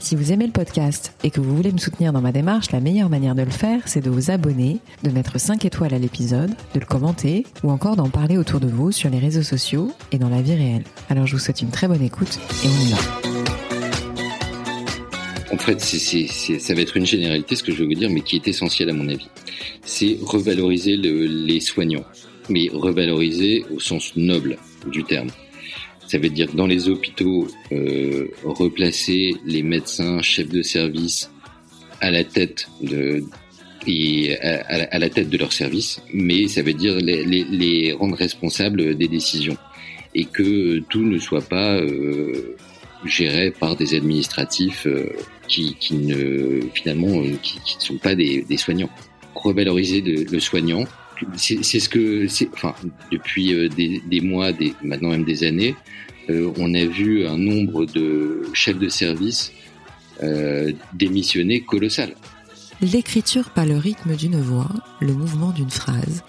Si vous aimez le podcast et que vous voulez me soutenir dans ma démarche, la meilleure manière de le faire, c'est de vous abonner, de mettre 5 étoiles à l'épisode, de le commenter ou encore d'en parler autour de vous sur les réseaux sociaux et dans la vie réelle. Alors je vous souhaite une très bonne écoute et on y va. En fait, ça va être une généralité, ce que je veux vous dire, mais qui est essentiel à mon avis. C'est revaloriser les soignants, mais revaloriser au sens noble du terme. Ça veut dire dans les hôpitaux euh, replacer les médecins, chefs de service à la tête de et à, la tête de leur service, mais ça veut dire les, les, les, rendre responsables des décisions et que tout ne soit pas euh, géré par des administratifs euh, qui, qui, ne finalement euh, qui, ne sont pas des, des soignants. Revaloriser le, le soignant, c'est ce que, enfin, depuis euh, des, mois, des, maintenant même des années, euh, on a vu un nombre de chefs de service euh, démissionner colossal. L'écriture par le rythme d'une voix, le mouvement d'une phrase,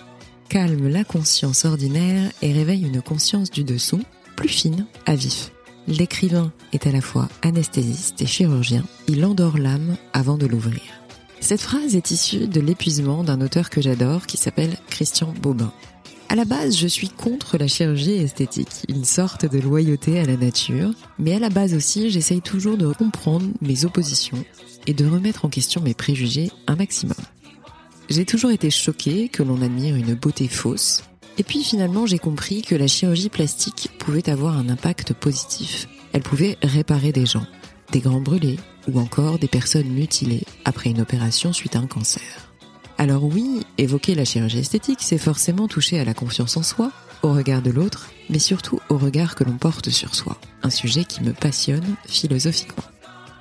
calme la conscience ordinaire et réveille une conscience du dessous, plus fine, à vif. L'écrivain est à la fois anesthésiste et chirurgien, il endort l'âme avant de l'ouvrir. Cette phrase est issue de l'épuisement d'un auteur que j'adore qui s'appelle Christian Bobin. À la base, je suis contre la chirurgie esthétique, une sorte de loyauté à la nature, mais à la base aussi, j'essaye toujours de comprendre mes oppositions et de remettre en question mes préjugés un maximum. J'ai toujours été choquée que l'on admire une beauté fausse, et puis finalement j'ai compris que la chirurgie plastique pouvait avoir un impact positif. Elle pouvait réparer des gens, des grands brûlés, ou encore des personnes mutilées après une opération suite à un cancer. Alors oui, évoquer la chirurgie esthétique, c'est forcément toucher à la confiance en soi, au regard de l'autre, mais surtout au regard que l'on porte sur soi, un sujet qui me passionne philosophiquement.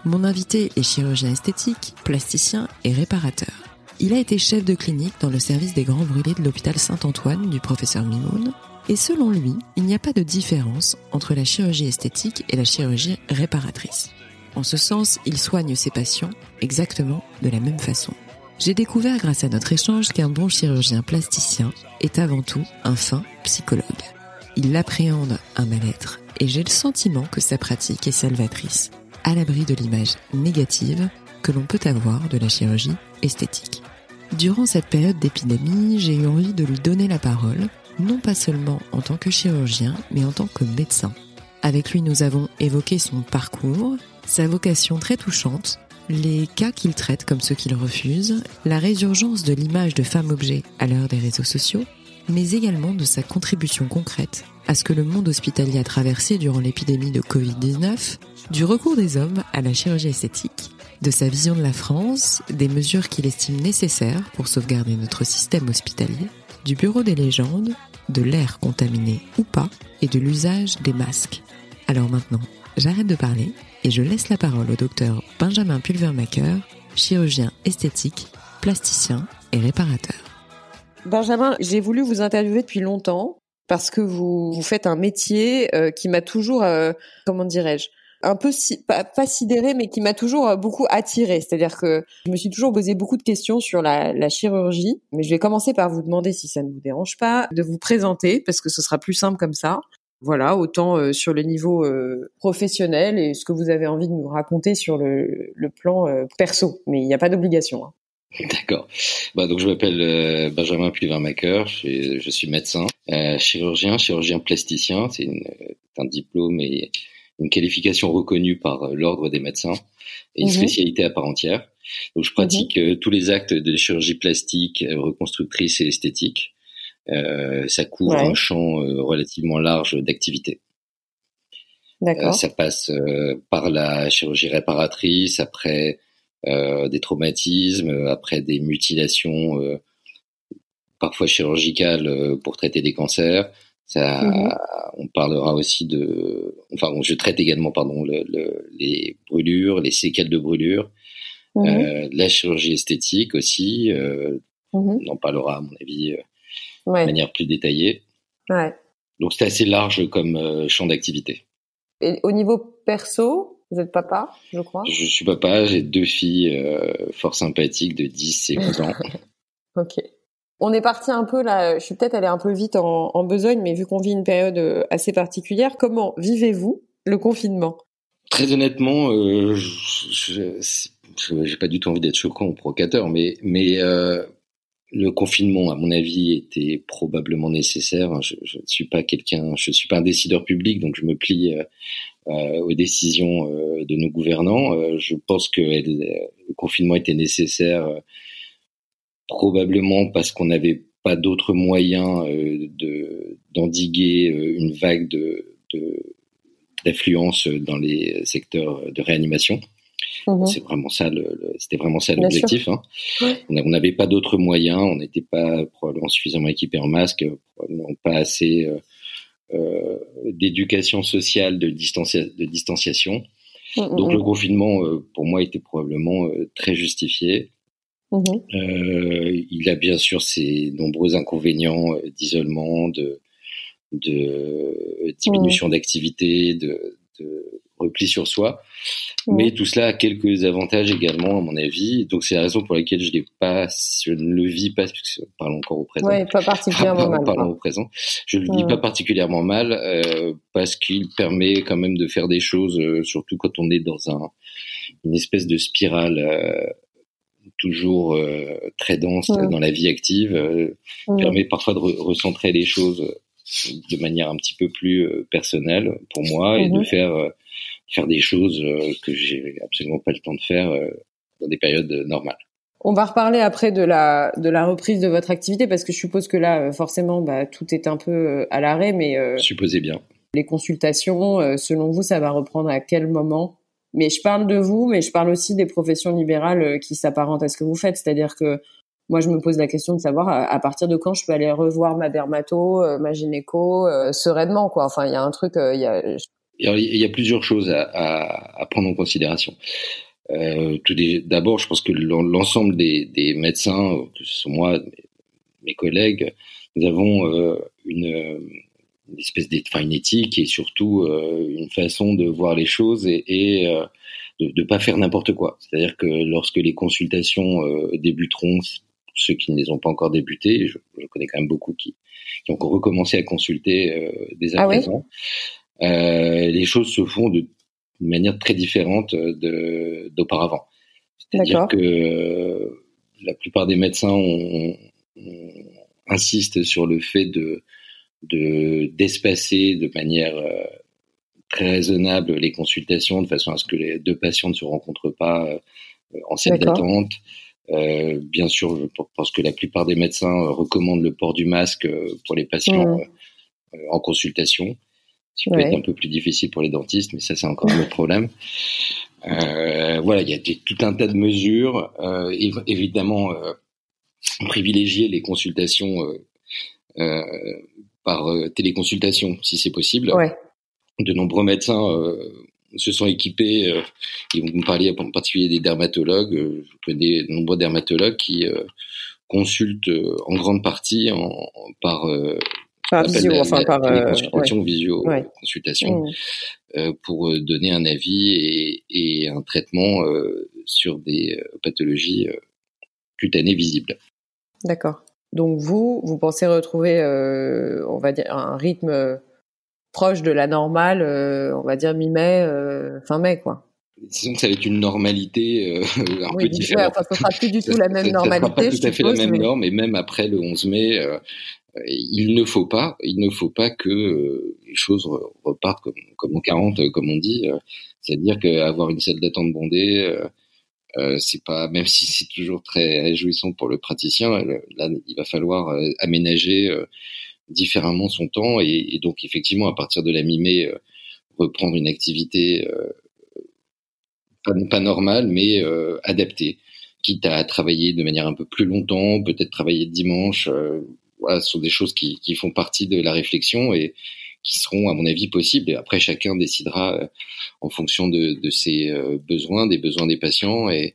Mon invité est chirurgien esthétique, plasticien et réparateur. Il a été chef de clinique dans le service des grands brûlés de l'hôpital Saint-Antoine du professeur Mimoun, et selon lui, il n'y a pas de différence entre la chirurgie esthétique et la chirurgie réparatrice. En ce sens, il soigne ses patients exactement de la même façon. J'ai découvert grâce à notre échange qu'un bon chirurgien plasticien est avant tout un fin psychologue. Il appréhende un mal-être et j'ai le sentiment que sa pratique est salvatrice, à l'abri de l'image négative que l'on peut avoir de la chirurgie esthétique. Durant cette période d'épidémie, j'ai eu envie de lui donner la parole, non pas seulement en tant que chirurgien, mais en tant que médecin. Avec lui, nous avons évoqué son parcours, sa vocation très touchante, les cas qu'il traite comme ceux qu'il refuse, la résurgence de l'image de femme-objet à l'heure des réseaux sociaux, mais également de sa contribution concrète à ce que le monde hospitalier a traversé durant l'épidémie de Covid-19, du recours des hommes à la chirurgie esthétique, de sa vision de la France, des mesures qu'il estime nécessaires pour sauvegarder notre système hospitalier, du bureau des légendes, de l'air contaminé ou pas, et de l'usage des masques. Alors maintenant, j'arrête de parler et je laisse la parole au docteur Benjamin Pulvermacher, chirurgien esthétique, plasticien et réparateur. Benjamin, j'ai voulu vous interviewer depuis longtemps parce que vous, vous faites un métier euh, qui m'a toujours, euh, comment dirais-je, un peu si, pas, sidéré, mais qui m'a toujours euh, beaucoup attiré. C'est-à-dire que je me suis toujours posé beaucoup de questions sur la, chirurgie. Mais je vais commencer par vous demander, si ça ne vous dérange pas, de vous présenter, parce que ce sera plus simple comme ça. Voilà, autant euh, sur le niveau euh, professionnel et ce que vous avez envie de nous raconter sur le, le plan euh, perso. Mais il n'y a pas d'obligation. Hein. D'accord. Bah, donc je m'appelle Benjamin Pulvermacher, je, je, suis médecin, chirurgien, chirurgien plasticien. C'est un diplôme et une qualification reconnue par l'ordre des médecins et une mmh spécialité à part entière. Donc je pratique mmh tous les actes de chirurgie plastique, reconstructrice et esthétique. Euh, ça couvre un champ euh, relativement large d'activités. Euh, ça passe par la chirurgie réparatrice, après des traumatismes, après des mutilations parfois chirurgicales pour traiter des cancers. Ça, mmh on parlera aussi de, enfin, je traite également, pardon, le, le, les brûlures, les séquelles de brûlures, mmh euh, la chirurgie esthétique aussi. Euh, mmh On en parlera à mon avis de manière plus détaillée. Ouais. Donc c'était assez large comme champ d'activité. Et au niveau perso, vous êtes papa, je crois? Je suis papa, j'ai deux filles fort sympathiques de 10 et 11 ans. ok. On est parti un peu là, je suis peut-être allée un peu vite en, en besogne, mais vu qu'on vit une période assez particulière, comment vivez-vous le confinement? Très honnêtement, euh, je n'ai pas du tout envie d'être choquant ou provocateur, mais, mais euh, le confinement, à mon avis, était probablement nécessaire. Je, ne suis pas quelqu'un, je suis pas un décideur public, donc je me plie euh, euh aux décisions euh, de nos gouvernants. Je pense que le confinement était nécessaire, probablement parce qu'on n'avait pas d'autres moyens de d'endiguer une vague d'affluence dans les secteurs de réanimation. Mhm. C'est vraiment ça, le, c'était vraiment ça l'objectif. Hein. On n'avait pas d'autres moyens, on n'était pas probablement suffisamment équipés en masque, probablement pas assez euh, euh d'éducation sociale, de, de distanciation. Mhm, Donc le mhm. confinement, euh, pour moi, était probablement euh, très justifié. il a bien sûr ses nombreux inconvénients d'isolement, de de diminution d'activité, de, de, repli sur soi. Mais tout cela a quelques avantages également, à mon avis. Donc c'est la raison pour laquelle je l'ai pas, je ne le vis pas, parlons encore au présent. Oui, pas particulièrement mal. Parlons au présent. Je le vis pas particulièrement mal euh, parce qu'il permet quand même de faire des choses, euh, surtout quand on est dans un, une espèce de spirale. Euh, toujours très dense dans la vie active, permet parfois de recentrer les choses de manière un petit peu plus personnelle pour moi et de mhm. faire faire des choses euh, que j'ai absolument pas le temps de faire dans des périodes normales. On va reparler après de la de la reprise de votre activité parce que je suppose que là forcément bah, tout est un peu à l'arrêt mais supposez bien. Les consultations selon vous ça va reprendre à quel moment? Mais je parle de vous mais je parle aussi des professions libérales qui s'apparentent à ce que vous faites, c'est-à-dire que moi, je me pose la question de savoir à, partir de quand je peux aller revoir ma dermato, euh, ma gynéco euh, sereinement, quoi. Enfin, il y a un truc, euh, il y a. Il y a plusieurs choses à, à, à prendre en considération. Euh, tout d'abord, je pense que l'ensemble des, des, médecins, que ce soit moi, mes collègues, nous avons une, une, espèce d'éthique, une éthique et surtout une façon de voir les choses et, et de ne pas faire n'importe quoi. C'est-à-dire que lorsque les consultations débuteront, ceux qui ne les ont pas encore débutés, je, je connais quand même beaucoup qui, qui ont recommencé à consulter euh, dès à ah présent. euh, les choses se font de, manière très différente d'auparavant. C'est-à-dire que euh, la plupart des médecins ont, insistent sur le fait de d'espacer de, manière euh, très raisonnable les consultations de façon à ce que les deux patients ne se rencontrent pas euh, en salle d'attente. Euh, bien sûr, je pense que la plupart des médecins euh, recommandent le port du masque euh, pour les patients mmh. en consultation. Qui peut être un peu plus difficile pour les dentistes, mais ça c'est encore un autre problème. Euh, voilà, il y a tout un tas de mesures. Euh, évidemment, euh, privilégier les consultations par téléconsultation si c'est possible. Ouais. De nombreux médecins se sont équipés, euh, et vous me parliez en particulier des dermatologues, euh, je connais de nombreux dermatologues qui euh, consultent en grande partie en, par par visio, enfin par consultation, visio, consultation, mmh. pour donner un avis et, et un traitement sur des pathologies cutanées visibles. D'accord. Donc vous, vous pensez retrouver, on va dire, un rythme proche de la normale, euh, on va dire mi-mai, euh, fin mai, quoi? Disons que ça va être une normalité euh, un peu différente. Ouais, enfin, ce sera plus du tout la même normalité. Pas tout à fait la même norme, et même après le 11 mai, il ne faut pas, il ne faut pas que les choses repartent comme, comme en 40, comme on dit. C'est-à-dire qu'avoir une salle d'attente bondée, c'est pas, même si c'est toujours très réjouissant pour le praticien, il va falloir aménager différemment son temps et, donc effectivement à partir de la mi-mai euh, reprendre une activité euh, pas, normale mais euh, adaptée quitte à travailler de manière un peu plus longtemps peut-être travailler dimanche voilà ce sont des choses qui, qui font partie de la réflexion et qui seront à mon avis possibles. Et après chacun décidera en fonction de, de ses besoins des besoins des patients et,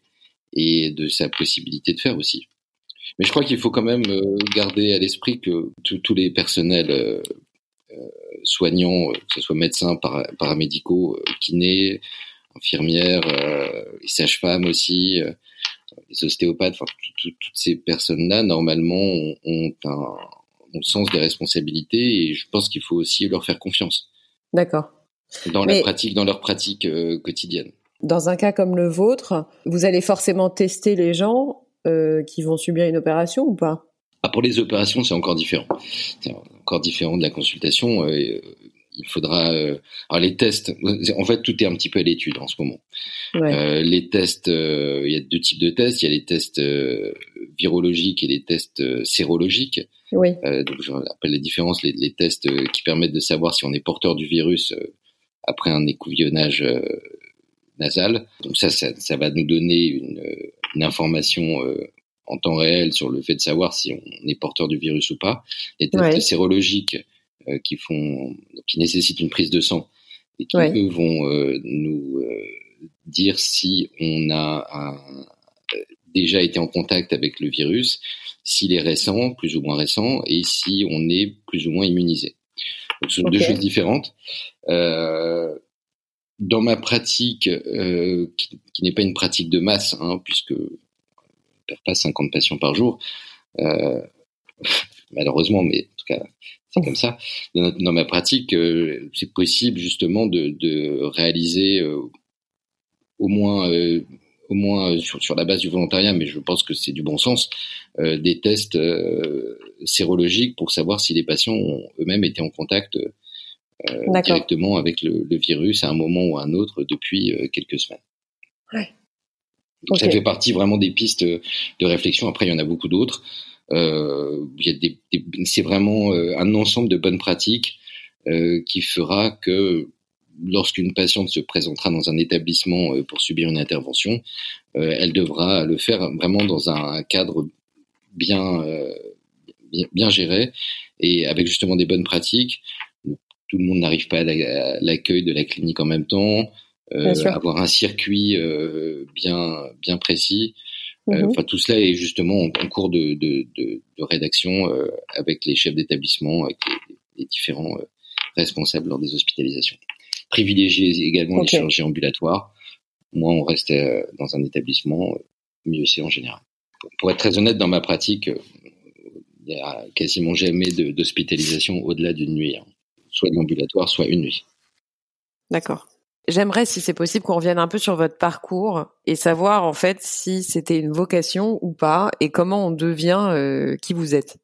et de sa possibilité de faire aussi. Mais je crois qu'il faut quand même euh, garder à l'esprit que tous les personnels euh, soignants, que ce soit médecins, paramédicaux, kinés, infirmières, les sages-femmes aussi, les ostéopathes, enfin toutes ces personnes-là normalement ont, un, sens des responsabilités et je pense qu'il faut aussi leur faire confiance. D'accord. Dans la pratique, dans leur pratique quotidienne. Dans un cas comme le vôtre, vous allez forcément tester les gens euh, qui vont subir une opération ou pas? Ah, Pour les opérations, c'est encore différent. C'est encore différent de la consultation. Euh, il faudra. Euh, alors les tests, en fait, tout est un petit peu à l'étude en ce moment. Ouais. les tests, il y a deux types de tests. Il y a les tests virologiques et les tests sérologiques. Oui. donc je rappelle les différences. Les, les, tests qui permettent de savoir si on est porteur du virus après un écouvillonnage nasal. Donc ça, ça, ça, va nous donner une, une information euh, en temps réel sur le fait de savoir si on est porteur du virus ou pas. Les tests sérologiques euh, qui font, qui nécessitent une prise de sang et qui eux vont euh, nous dire si on a un, déjà été en contact avec le virus, s'il est récent, plus ou moins récent, et si on est plus ou moins immunisé. Donc, ce sont deux choses différentes. Euh, dans ma pratique, euh, qui, n'est pas une pratique de masse, hein, puisque je ne perds pas 50 patients par jour, euh, malheureusement, mais en tout cas, c'est comme ça. Dans, ma pratique, euh, c'est possible justement de, de réaliser euh, au moins, euh, au moins sur, sur, la base du volontariat, mais je pense que c'est du bon sens, des tests sérologiques pour savoir si les patients ont eux-mêmes été en contact euh, directement avec le, virus à un moment ou à un autre depuis euh, quelques semaines. Ouais. Donc ça fait partie vraiment des pistes de réflexion. Après, il y en a beaucoup d'autres. Euh, c'est vraiment euh, un ensemble de bonnes pratiques euh, qui fera que lorsqu'une patiente se présentera dans un établissement pour subir une intervention, elle devra le faire vraiment dans un cadre bien, bien, bien géré et avec justement des bonnes pratiques tout le monde n'arrive pas à l'accueil de la clinique en même temps, euh, avoir un circuit euh, bien bien précis. Mhm. Enfin, tout cela est justement en, cours de, de, de, de rédaction euh, avec les chefs d'établissement, avec les, les différents euh, responsables lors des hospitalisations. Privilégier également les chirurgies ambulatoires. Moi, on reste dans un établissement, mieux c'est en général. Pour être très honnête, dans ma pratique, il y a quasiment jamais d'hospitalisation au-delà d'une nuit. Hein soit ambulatoire, soit une nuit. D'accord. J'aimerais, si c'est possible, qu'on revienne un peu sur votre parcours et savoir en fait si c'était une vocation ou pas et comment on devient euh, qui vous êtes.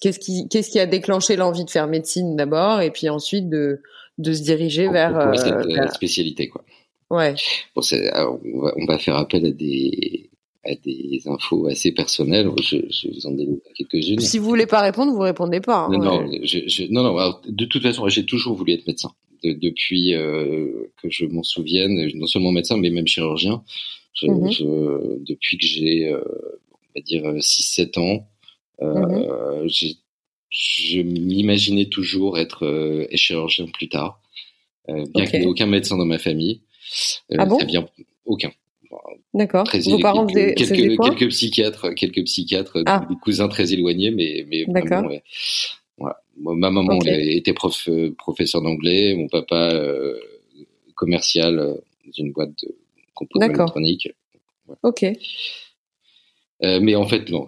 Qu'est-ce qui, qu'est-ce qui a déclenché l'envie de faire médecine d'abord et puis ensuite de, de se diriger vers, euh, la spécialité quoi. Ouais. Bon, on, va, on va faire appel à des à des infos assez personnelles. Je, je vous en donne quelques-unes. Si vous voulez pas répondre, vous répondez pas. Hein, non, je, non, non, de toute façon, j'ai toujours voulu être médecin. Depuis euh, que je m'en souvienne, non seulement médecin, mais même chirurgien. Je, mhm. depuis que j'ai, euh, on va dire, 6-7 ans, euh, mhm. je m'imaginais toujours être euh, chirurgien plus tard. Euh, bien qu'il n'y ait aucun médecin dans ma famille. ah bon? bien, Aucun. D'accord. Vos parents quelques, quelques, quelques, psychiatres, quelques psychiatres, ah. des cousins très éloignés, mais mais vraiment, ma maman était prof, euh, professeur d'anglais, mon papa euh, commercial euh, dans une boîte de composants électroniques. Ok. Euh, mais en fait, non,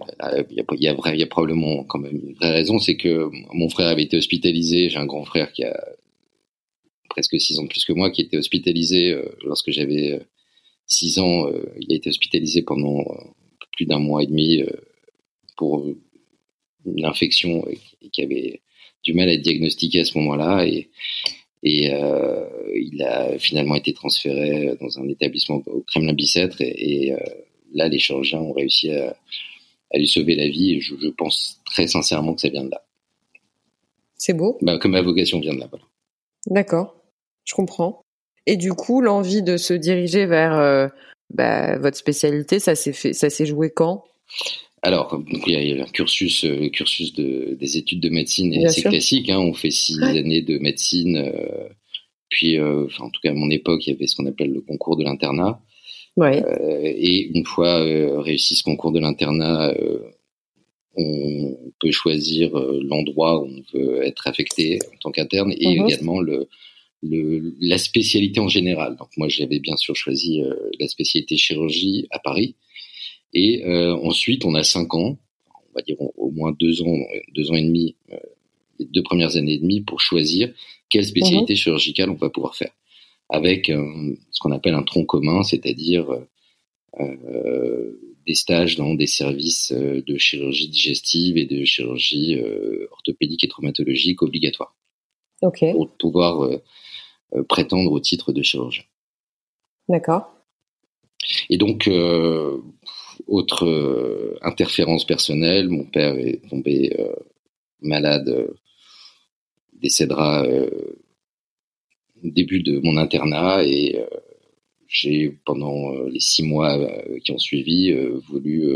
il y a, y, a, y a probablement quand même une vraie raison, c'est que mon frère avait été hospitalisé. J'ai un grand frère qui a presque six ans de plus que moi, qui était hospitalisé lorsque j'avais six ans, euh, il a été hospitalisé pendant euh, plus d'un mois et demi euh, pour une infection qui avait du mal à être diagnostiquée à ce moment-là et, et il a finalement été transféré dans un établissement au Kremlin-Bicêtre et, là les chirurgiens ont réussi à, lui sauver la vie et je, pense très sincèrement que ça vient de là. C'est beau. Bah, que ma vocation vient de là. Voilà. D'accord, je comprends. Et du coup, l'envie de se diriger vers euh, bah, votre spécialité, ça s'est fait, ça s'est joué quand? Alors, il y a un cursus, euh, le cursus de, des études de médecine est assez classique. Hein, on fait six années de médecine, euh, puis, enfin, en tout cas à mon époque, il y avait ce qu'on appelle le concours de l'internat. Ouais. et une fois réussi ce concours de l'internat, on peut choisir l'endroit où on veut être affecté en tant qu'interne et mhm. également le, le, la spécialité en général. Donc moi, j'avais bien sûr choisi la spécialité chirurgie à Paris. Et ensuite, on a cinq ans, on va dire au moins deux ans, deux ans et demi, les deux premières années et demie pour choisir quelle spécialité mhm. chirurgicale on va pouvoir faire, avec ce qu'on appelle un tronc commun, c'est-à-dire euh, des stages dans des services euh, de chirurgie digestive et de chirurgie euh, orthopédique et traumatologique obligatoires. Pour pouvoir prétendre au titre de chirurgien. D'accord. Et donc, autre interférence personnelle, mon père est tombé malade, décédera au début de mon internat et j'ai pendant euh, les six mois euh, qui ont suivi euh, voulu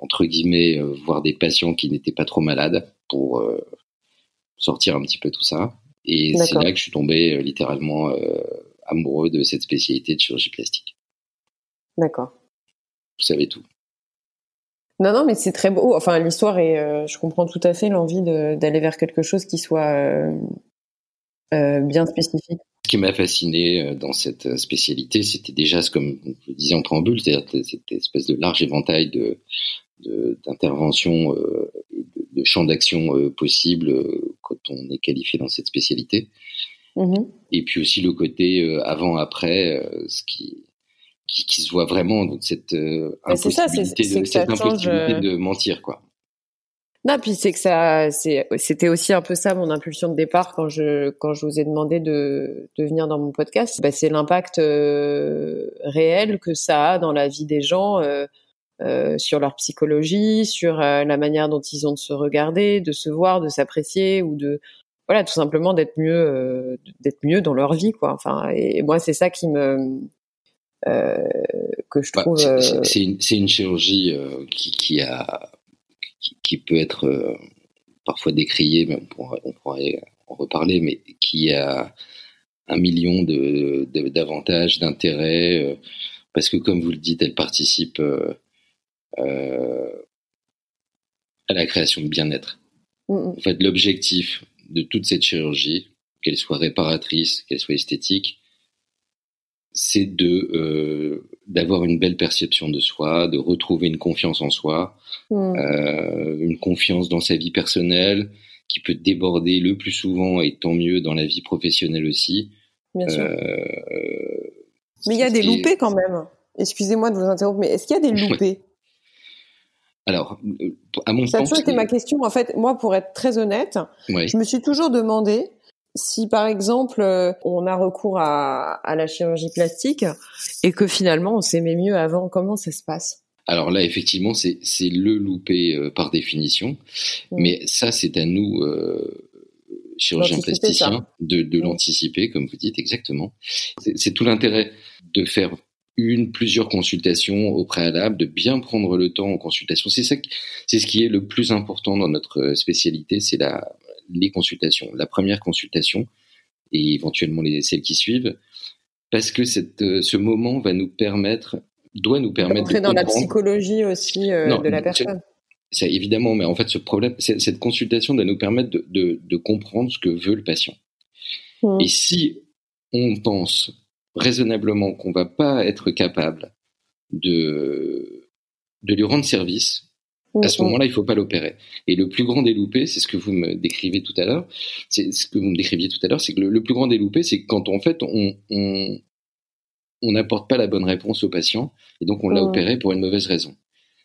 entre guillemets voir des patients qui n'étaient pas trop malades pour sortir un petit peu tout ça. Et c'est là que je suis tombé littéralement amoureux de cette spécialité de chirurgie plastique. D'accord. Vous savez tout. Non, non, mais c'est très beau. Enfin, l'histoire est. je comprends tout à fait l'envie d'aller vers quelque chose qui soit bien spécifique qui m'a fasciné euh, dans cette euh, spécialité, c'était déjà, comme je disais en préambule, c'est-à-dire cette espèce de large éventail de d'interventions euh, et de, champs d'action possibles quand on est qualifié dans cette spécialité. Mm-hmm. Et puis aussi le côté avant-après, ce qui, qui, se voit vraiment dans cette impossibilité, de, cette impossibilité de mentir, quoi. Non, puis c'est que ça, c'était aussi un peu ça mon impulsion de départ quand je quand je vous ai demandé de de venir dans mon podcast. Bah, c'est l'impact euh, réel que ça a dans la vie des gens, euh, euh, sur leur psychologie, sur la manière dont ils ont de se regarder, de se voir, de s'apprécier ou de voilà tout simplement d'être mieux d'être mieux dans leur vie quoi. Enfin et, moi c'est ça qui me que je bah, trouve. c'est une, une, chirurgie qui, qui a qui, peut être euh, parfois décrié, mais on pourrait, en reparler, mais qui a un million de, d'avantages, d'intérêts, euh, parce que comme vous le dites, elle participe euh, à la création de bien-être. Mm, mm. En fait, l'objectif de toute cette chirurgie, qu'elle soit réparatrice, qu'elle soit esthétique, c'est de euh, d'avoir une belle perception de soi, de retrouver une confiance en soi, hmm. euh, une confiance dans sa vie personnelle qui peut déborder le plus souvent et tant mieux dans la vie professionnelle aussi. Bien sûr. Euh, mais il y a des loupés quand même. Excusez-moi de vous interrompre, mais est-ce qu'il y a des loupés? Alors, à mon sens, ça a toujours été ma question. En fait, moi, pour être très honnête, je me suis toujours demandé si par exemple euh, on a recours à, à, la chirurgie plastique et que finalement on s'aimait mieux avant, comment ça se passe? Alors là, effectivement, c'est le loupé euh, par définition, mm. mais ça, c'est à nous, euh, chirurgiens plasticiens, de, de mm. l'anticiper, comme vous dites exactement. C'est tout l'intérêt de faire une, plusieurs consultations au préalable, de bien prendre le temps en consultation. C'est ça, c'est ce qui est le plus important dans notre spécialité, c'est la les consultations. La première consultation et éventuellement les, celles qui suivent, parce que cette, euh, ce moment va nous permettre, doit nous permettre de dans la psychologie aussi euh, de la personne. C'est évidemment, mais en fait, ce problème, cette consultation doit nous permettre de, de, de comprendre ce que veut le patient. Mmh. Et si on pense raisonnablement qu'on va pas être capable de, de lui rendre service, à ce moment-là, il faut pas l'opérer. Et le plus grand déloupé, c'est ce que vous me décrivez tout à l'heure, c'est ce que vous me décriviez tout à l'heure, c'est que le, plus grand déloupé, c'est quand en fait on on n'apporte pas la bonne réponse au patient et donc on l'a opéré pour une mauvaise raison.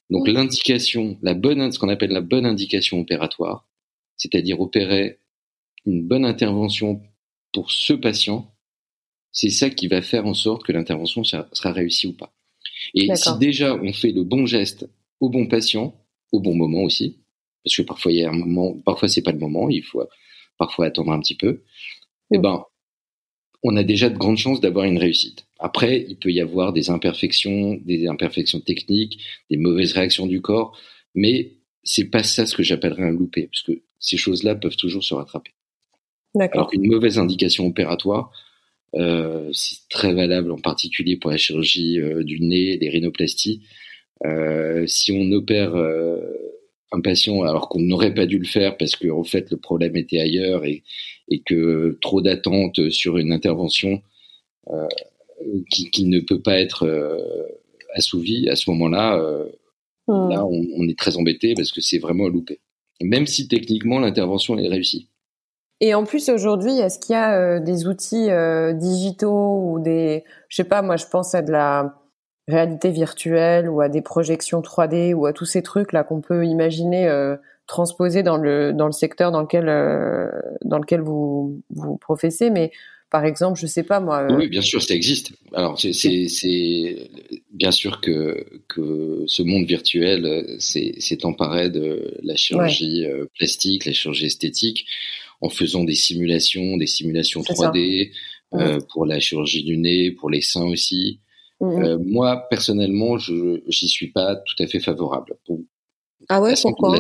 Donc l'indication, la bonne, ce qu'on appelle la bonne indication opératoire, c'est-à-dire opérer une bonne intervention pour ce patient, c'est ça qui va faire en sorte que l'intervention sera réussie ou pas. Et si déjà on fait le bon geste au bon patient, au bon moment aussi, parce que parfois il y a un moment, parfois c'est pas le moment, il faut parfois attendre un petit peu. Eh ben, on a déjà de grandes chances d'avoir une réussite. Après, il peut y avoir des imperfections, des imperfections techniques, des mauvaises réactions du corps, mais c'est pas ça ce que j'appellerais un loupé, parce que ces choses-là peuvent toujours se rattraper. Alors qu'une mauvaise indication opératoire, euh, c'est très valable en particulier pour la chirurgie euh, du nez, des rhinoplasties. Euh, si on opère euh, un patient alors qu'on n'aurait pas dû le faire parce que en fait le problème était ailleurs et, et que trop d'attentes sur une intervention euh, qui, qui, ne peut pas être euh, assouvie à ce moment-là, euh, hmm. là on, on, est très embêté parce que c'est vraiment à louper. Même si techniquement l'intervention est réussie. Et en plus aujourd'hui, est-ce qu'il y a des outils digitaux ou des, je sais pas, moi je pense à de la réalité virtuelle ou à des projections 3D ou à tous ces trucs là qu'on peut imaginer euh, transposer dans le dans le secteur dans lequel euh, dans lequel vous vous professez. Mais par exemple je sais pas moi oui bien sûr ça existe. Alors c'est c'est bien sûr que que ce monde virtuel s'est emparé de la chirurgie plastique la chirurgie esthétique en faisant des simulations des simulations 3D euh, pour la chirurgie du nez pour les seins aussi Mmh. Euh, moi, personnellement, je j'y suis pas tout à fait favorable. Pour, ah ouais, pourquoi?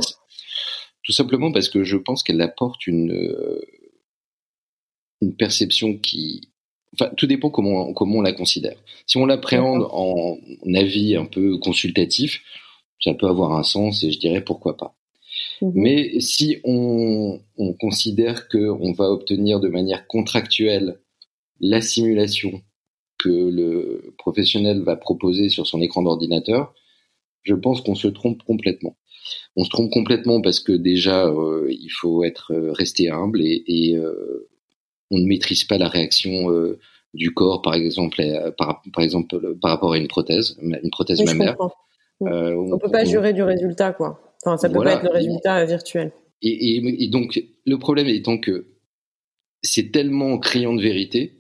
Tout simplement parce que je pense qu'elle apporte une euh, une perception qui, enfin, tout dépend comment comment on la considère. Si on l'appréhende en avis un peu consultatif, ça peut avoir un sens et je dirais pourquoi pas. Mmh Mais si on, on considère que on va obtenir de manière contractuelle la simulation que le professionnel va proposer sur son écran d'ordinateur, je pense qu'on se trompe complètement. On se trompe complètement parce que déjà, euh, il faut être euh, resté humble et, et euh, on ne maîtrise pas la réaction euh, du corps, par exemple, par, par, exemple, par rapport à une prothèse, une prothèse mammaire. Mm. on, on peut pas jurer du résultat, quoi. Enfin, ça peut pas être le résultat virtuel. Et, et, et, donc, le problème étant que c'est tellement criant de vérité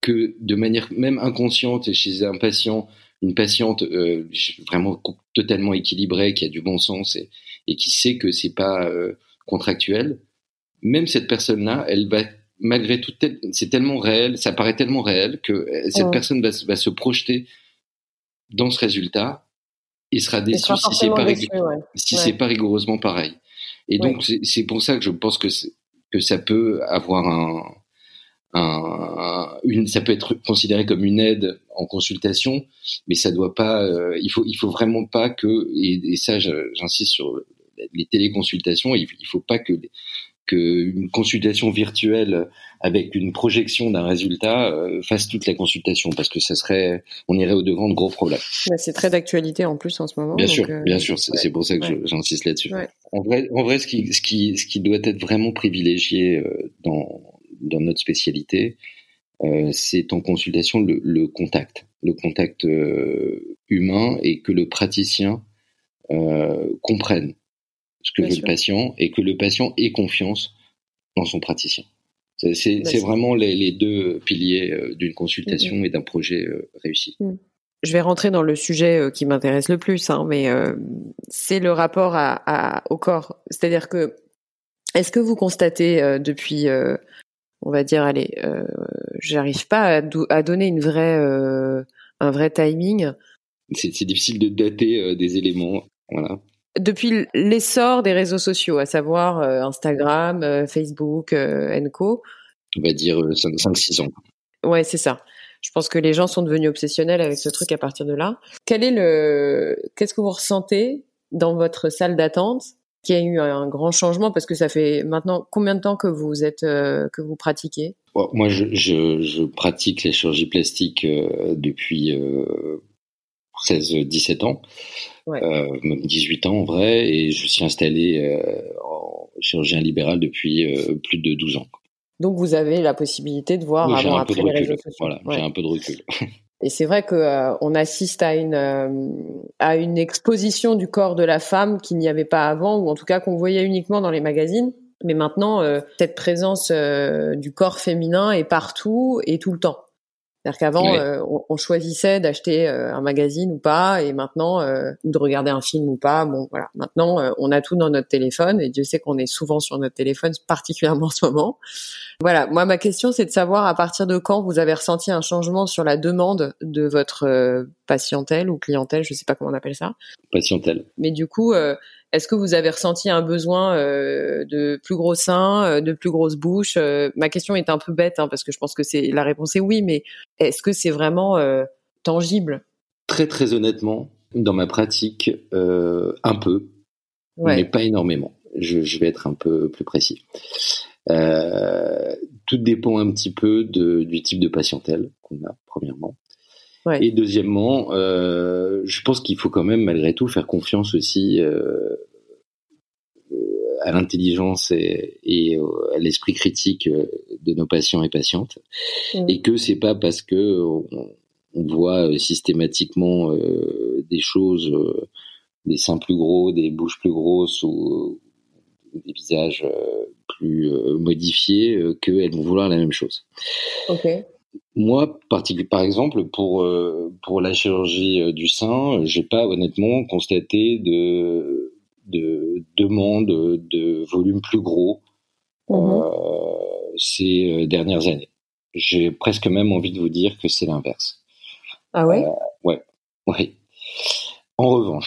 que de manière même inconsciente chez un patient, une patiente euh, vraiment totalement équilibrée, qui a du bon sens et, et qui sait que c'est pas euh, contractuel, même cette personne-là, elle va malgré tout, c'est tellement réel, ça paraît tellement réel que euh, cette personne va, va, se projeter dans ce résultat et sera déçue si c'est pas, si c'est pas rigoureusement pareil. Et donc c'est pour ça que je pense que que ça peut avoir un un, une, ça peut être considéré comme une aide en consultation, mais ça doit pas. Euh, il faut, il faut vraiment pas que, et, et ça, j'insiste sur les téléconsultations. Il, il faut pas que qu'une consultation virtuelle avec une projection d'un résultat euh, fasse toute la consultation parce que ça serait on irait au devant de gros problèmes. Bah, c'est très d'actualité en plus en ce moment. Bien sûr, euh, bien sûr, c'est pour ça que j'insiste là-dessus. En vrai, en vrai, ce qui, ce qui, ce qui doit être vraiment privilégié dans dans notre spécialité, euh, c'est en consultation le, le, contact, le contact euh, humain et que le praticien euh, comprenne ce que veut le patient et que le patient ait confiance dans son praticien. C'est bah, vraiment les, les, deux piliers d'une consultation et d'un projet réussi. Mm. Je vais rentrer dans le sujet qui m'intéresse le plus, hein, mais c'est le rapport à, à, au corps. C'est-à-dire que est-ce que vous constatez depuis on va dire, allez, euh, j'arrive pas à, à, donner une vraie, euh, un vrai timing. C'est difficile de dater euh, des éléments. Voilà. Depuis l'essor des réseaux sociaux, à savoir Instagram, Facebook, Co. On va dire 5-6 ans. Ouais, c'est ça. Je pense que les gens sont devenus obsessionnels avec ce truc à partir de là. Quel est le, qu'est-ce que vous ressentez dans votre salle d'attente qui a eu un grand changement parce que ça fait maintenant combien de temps que vous êtes euh, que vous pratiquez? Moi, je, je, je, pratique la chirurgie plastique euh, depuis euh, 16-17 ans, ouais. euh, même 18 ans en vrai, et je suis installé en chirurgien libéral depuis plus de 12 ans. Donc vous avez la possibilité de voir oui, avant après les réseaux sociaux. Voilà, ouais. j'ai un peu de recul. Et c'est vrai que euh, on assiste à une euh, à une exposition du corps de la femme qu'il n'y avait pas avant, ou en tout cas qu'on voyait uniquement dans les magazines. Mais maintenant, euh, cette présence euh, du corps féminin est partout et tout le temps. C'est-à-dire qu'avant, ouais. on, on, choisissait d'acheter un magazine ou pas, et maintenant, ou de regarder un film ou pas. Bon, voilà. Maintenant, on a tout dans notre téléphone, et Dieu sait qu'on est souvent sur notre téléphone, particulièrement en ce moment. Voilà, moi ma question c'est de savoir à partir de quand vous avez ressenti un changement sur la demande de votre euh, patientèle ou clientèle, je sais pas comment on appelle ça. Patientèle. Mais du coup, euh, est-ce que vous avez ressenti un besoin euh, de plus gros seins, de plus grosses bouches Ma question est un peu bête hein, parce que je pense que c'est la réponse est oui, mais est-ce que c'est vraiment euh, tangible? Très très honnêtement, dans ma pratique, un peu. mais pas énormément. Je, je, vais être un peu plus précis. Euh, tout dépend un petit peu de, du type de patientèle qu'on a, premièrement. Ouais. Et deuxièmement, euh, je pense qu'il faut quand même, malgré tout, faire confiance aussi euh, à l'intelligence et, et, à l'esprit critique de nos patients et patientes, et que c'est pas parce que on, on voit systématiquement des choses, des seins plus gros, des bouches plus grosses ou, des visages plus euh, modifiées euh, qu'elles vont vouloir la même chose. Moi, par exemple, pour euh, pour la chirurgie du sein, j'ai pas honnêtement constaté de de demande de volume plus gros mhm. ces dernières années. J'ai presque même envie de vous dire que c'est l'inverse. Ah ouais? ouais, ouais. En revanche,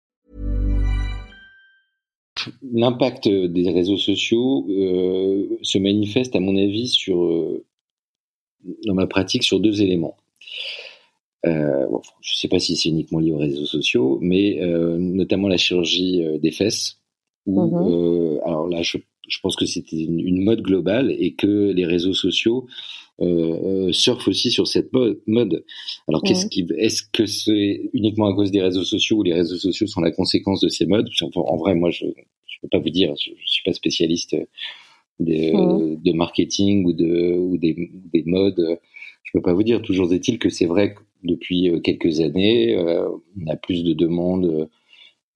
L'impact des réseaux sociaux euh, se manifeste, à mon avis, sur, euh, dans ma pratique, sur deux éléments. Euh, je ne sais pas si c'est uniquement lié aux réseaux sociaux, mais notamment la chirurgie des fesses. Où, mhm. alors là, je, pense que c'était une, mode globale et que les réseaux sociaux euh, euh, surfe aussi sur cette mode. Alors, qu'est-ce qui, est-ce que c'est uniquement à cause des réseaux sociaux ou les réseaux sociaux sont la conséquence de ces modes? En vrai, moi, je ne peux pas vous dire, je, ne suis pas spécialiste de, de, marketing ou de ou des, des modes. Je peux pas vous dire. Toujours est-il que c'est vrai que depuis euh, quelques années, on a plus de demandes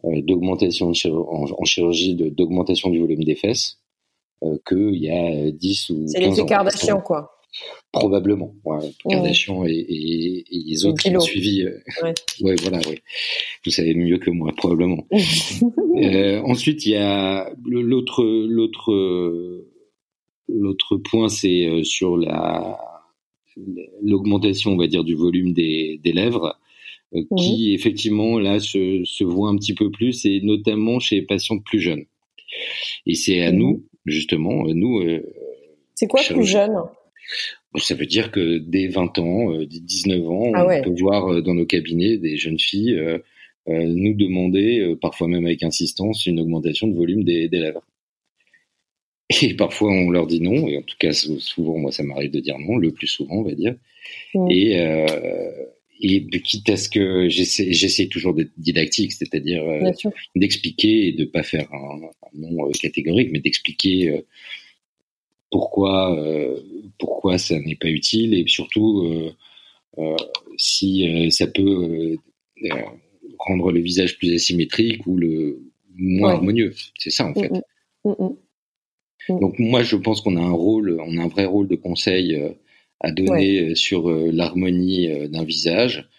d'augmentation en, chirurgie, d'augmentation du volume des fesses qu'il y a 10 ou 15 ans. C'est les Kardashian, quoi. Probablement. Ouais, Kardashian et, les autres qui ont suivi. Euh, ouais. voilà, ouais. Vous savez mieux que moi, probablement. euh, ensuite, il y a l'autre, l'autre, l'autre point, c'est euh, sur la l'augmentation, on va dire, du volume des, des lèvres, euh, qui effectivement là se, se voit un petit peu plus, et notamment chez les patients plus jeunes. Et c'est à nous, justement, nous. c'est quoi plus jeune ça veut dire que dès 20 ans, euh, dès 19 ans, ah on peut voir euh, dans nos cabinets des jeunes filles euh, nous demander, parfois même avec insistance, une augmentation de volume des, lèvres. Et parfois on leur dit non, et en tout cas souvent moi ça m'arrive de dire non, le plus souvent on va dire. Et, et quitte à ce que j'essaie toujours d'être didactique, c'est-à-dire d'expliquer et de pas faire un, un nom catégorique, mais d'expliquer pourquoi euh, pourquoi ça n'est pas utile et surtout euh, euh, si ça peut rendre le visage plus asymétrique ou le moins harmonieux. C'est ça en fait. Mm, mm. Mm, Donc moi je pense qu'on a un rôle, on a un vrai rôle de conseil à donner sur l'harmonie d'un visage.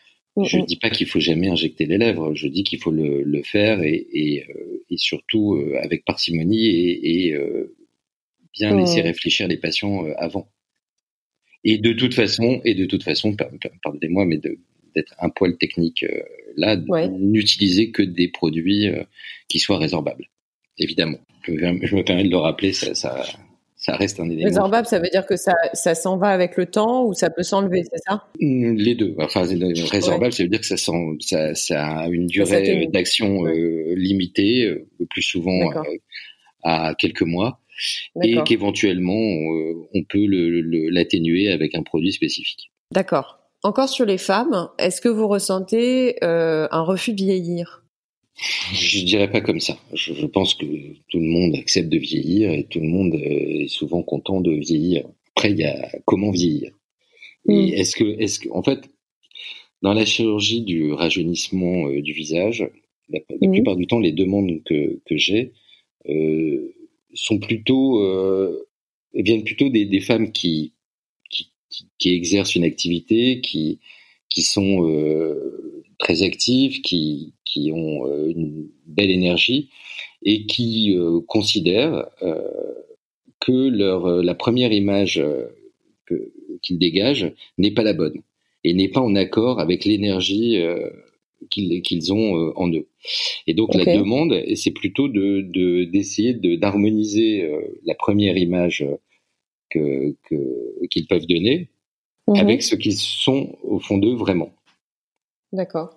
Je ne dis pas qu'il faut jamais injecter les lèvres, je dis qu'il faut le, faire et, et, et surtout avec parcimonie et, et bien laisser réfléchir les patients euh, avant. Et de toute façon, et de toute façon, pardonnez-moi, mais d'être un poil technique euh, là, n'utiliser que des produits euh, qui soient résorbables, évidemment. Je, me permets de le rappeler, ça, ça, reste un élément. Résorbable, ça veut dire que ça, ça s'en va avec le temps ou ça peut s'enlever, c'est ça? Mmh, Les deux. Enfin, résorbable, ça veut dire que ça, ça, ça a une durée d'action limitée, le plus souvent à quelques mois et qu'éventuellement on, euh, peut l'atténuer avec un produit spécifique. D'accord. Encore sur les femmes, est-ce que vous ressentez euh, un refus de vieillir? Je dirais pas comme ça. Je, pense que tout le monde accepte de vieillir et tout le monde euh, est souvent content de vieillir. Après, il y a comment vieillir. Et hmm. est-ce que, est-ce que, en fait, dans la chirurgie du rajeunissement du visage, la, hmm. plupart du temps, les demandes que, que j'ai euh, sont plutôt euh, viennent plutôt des, des femmes qui, qui, qui, exercent une activité, qui qui sont euh, très actives, qui, qui ont une belle énergie et qui considèrent que leur la première image qu'ils dégagent n'est pas la bonne et n'est pas en accord avec l'énergie qu'ils ont en eux. Et donc la demande, c'est plutôt de d'essayer de, d'harmoniser la première image que qu'ils peuvent donner Mhm. avec ce qu'ils sont au fond d'eux vraiment. D'accord.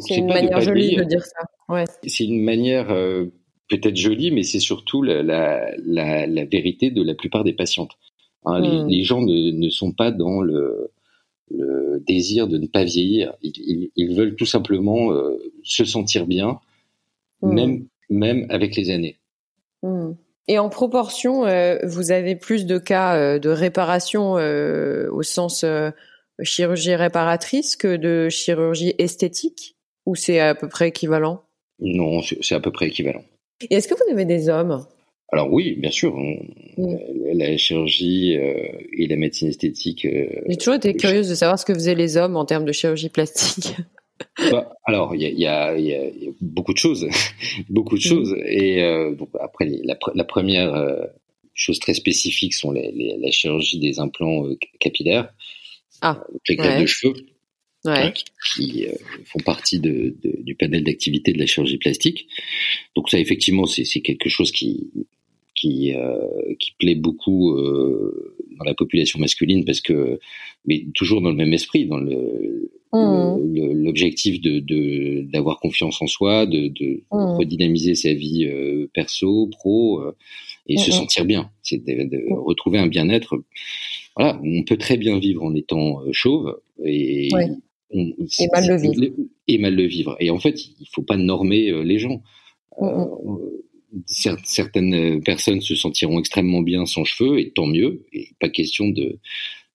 C'est une manière jolie de dire ça. Ouais. C'est une manière euh, peut-être jolie, mais c'est surtout la, la, la, vérité de la plupart des patientes. Hein, les, hmm. gens ne, ne, sont pas dans le, le, désir de ne pas vieillir. Ils, ils, veulent tout simplement euh, se sentir bien, hmm. même, même avec les années. Hmm. Et en proportion, euh, vous avez plus de cas euh, de réparation au sens chirurgie réparatrice que de chirurgie esthétique Ou c'est à peu près équivalent? Non, c'est à peu près équivalent. Et est-ce que vous avez des hommes? Alors oui, bien sûr, mm. la chirurgie et la médecine esthétique. J'ai toujours été curieuse de savoir ce que faisaient les hommes en termes de chirurgie plastique. Bah, alors, il y a, y, a, y a, beaucoup de choses, beaucoup de mm. choses. Et euh, donc, après, la, la première euh, chose très spécifique sont les, les, la chirurgie des implants euh, capillaires, ah, les greffes de cheveux, ouais. qui, font partie de, de, du panel d'activité de la chirurgie plastique. Donc ça, effectivement, c'est quelque chose qui qui, qui plaît beaucoup dans la population masculine parce que, mais toujours dans le même esprit, dans le Mmh. l'objectif de d'avoir confiance en soi, de, de mmh. redynamiser sa vie euh, perso, pro, euh, et se mmh, sentir bien. C'est de, retrouver un bien-être. Voilà, on peut très bien vivre en étant euh, chauve et, et mal le vivre. Et mal le vivre. Et en fait, il faut pas normer les gens. certaines personnes se sentiront extrêmement bien sans cheveux et tant mieux. Et pas question de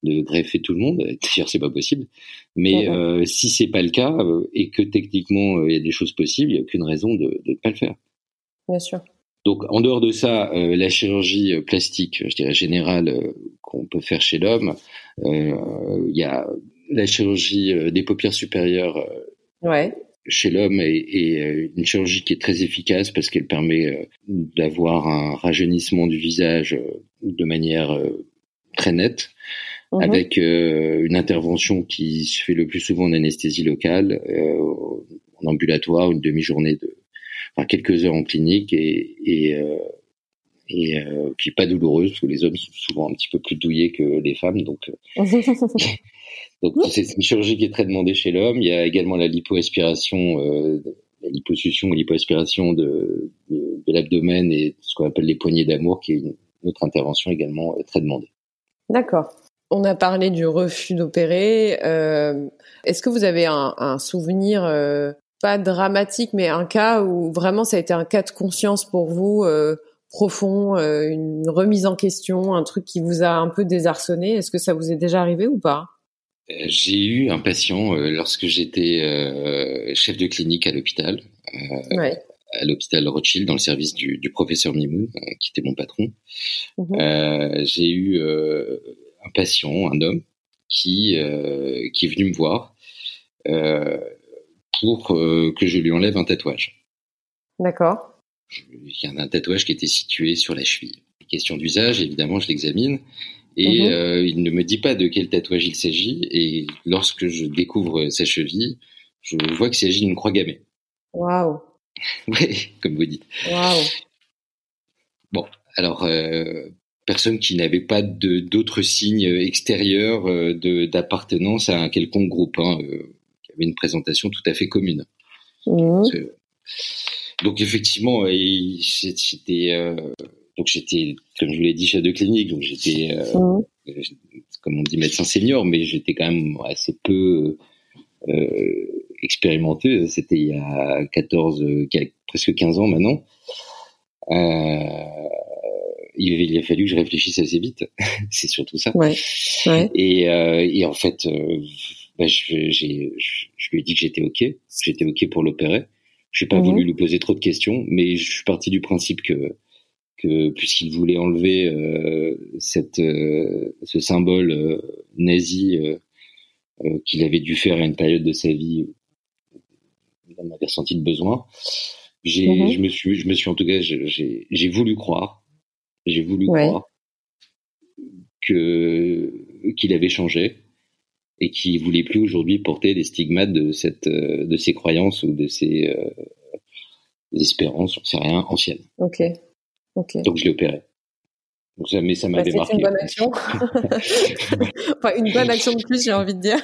de greffer tout le monde. D'ailleurs, c'est pas possible. Mais euh, si c'est pas le cas euh, et que techniquement euh, il y a des choses possibles, il n'y a aucune raison de ne pas le faire. Bien sûr. Donc, en dehors de ça, euh, la chirurgie plastique, je dirais générale, qu'on peut faire chez l'homme, il y a la chirurgie des paupières supérieures. Ouais chez l'homme et, une chirurgie qui est très efficace parce qu'elle permet d'avoir un rajeunissement du visage de manière très nette. Mhm. avec euh, une intervention qui se fait le plus souvent en anesthésie locale, euh, en ambulatoire, une demi-journée de, enfin quelques heures en clinique et, et, euh, et qui est pas douloureuse parce que les hommes sont souvent un petit peu plus douillés que les femmes, donc. donc c'est une chirurgie qui est très demandée chez l'homme. Il y a également la lipoaspiration, la liposuction ou lipoaspiration de, de, de l'abdomen et ce qu'on appelle les poignées d'amour, qui est une autre intervention également très demandée. D'accord. On a parlé du refus d'opérer. Euh, est-ce que vous avez un, souvenir euh, pas dramatique, mais un cas où vraiment ça a été un cas de conscience pour vous euh, profond, une remise en question, un truc qui vous a un peu désarçonné Est-ce que ça vous est déjà arrivé ou pas? J'ai eu un patient lorsque j'étais chef de clinique à l'hôpital. à l'hôpital Rothschild dans le service du, professeur Mimoun, qui était mon patron. Mhm. j'ai eu un patient, un homme, qui, euh, qui est venu me voir euh, pour euh, que je lui enlève un tatouage. D'accord. Il y a un tatouage qui était situé sur la cheville. Question d'usage, évidemment, je l'examine. Et mhm. il ne me dit pas de quel tatouage il s'agit. Et lorsque je découvre sa cheville, je vois qu'il s'agit d'une croix gammée. Waouh. oui, comme vous dites. Waouh. Bon, alors personne qui n'avait pas d'autres signes extérieurs euh, d'appartenance à un quelconque groupe, hein, euh, qui avait une présentation tout à fait commune. Mmh. Donc effectivement, c'était euh, donc j'étais, comme je vous l'ai dit, chef de clinique, donc j'étais, mmh. comme on dit, médecin senior, mais j'étais quand même assez peu expérimenté. C'était il y a 14, presque 15 ans maintenant. Euh, il, a fallu que je réfléchisse assez vite. c'est surtout ça. Ouais. Ouais. Et, euh, et, en fait, euh, bah, je, je, lui ai dit que j'étais ok, j'étais ok pour l'opérer. Je n'ai pas mhm. voulu lui poser trop de questions, mais je suis parti du principe que que puisqu'il voulait enlever euh, cette euh, ce symbole euh, nazi qu'il avait dû faire à une période de sa vie on avait ressenti le besoin. J'ai, Mhm. je me suis, je me suis en tout cas, j'ai, j'ai voulu croire, j'ai voulu Ouais. croire que qu'il avait changé et qu'il voulait plus aujourd'hui porter les stigmates de cette, euh, de ses croyances ou de ses euh, espérances, on sait rien, anciennes. Ok. Ok. Donc je l'ai opéré. Donc ça, mais ça Bah, m'avait c'est marqué. une bonne action. enfin, une bonne action de plus, j'ai envie de dire.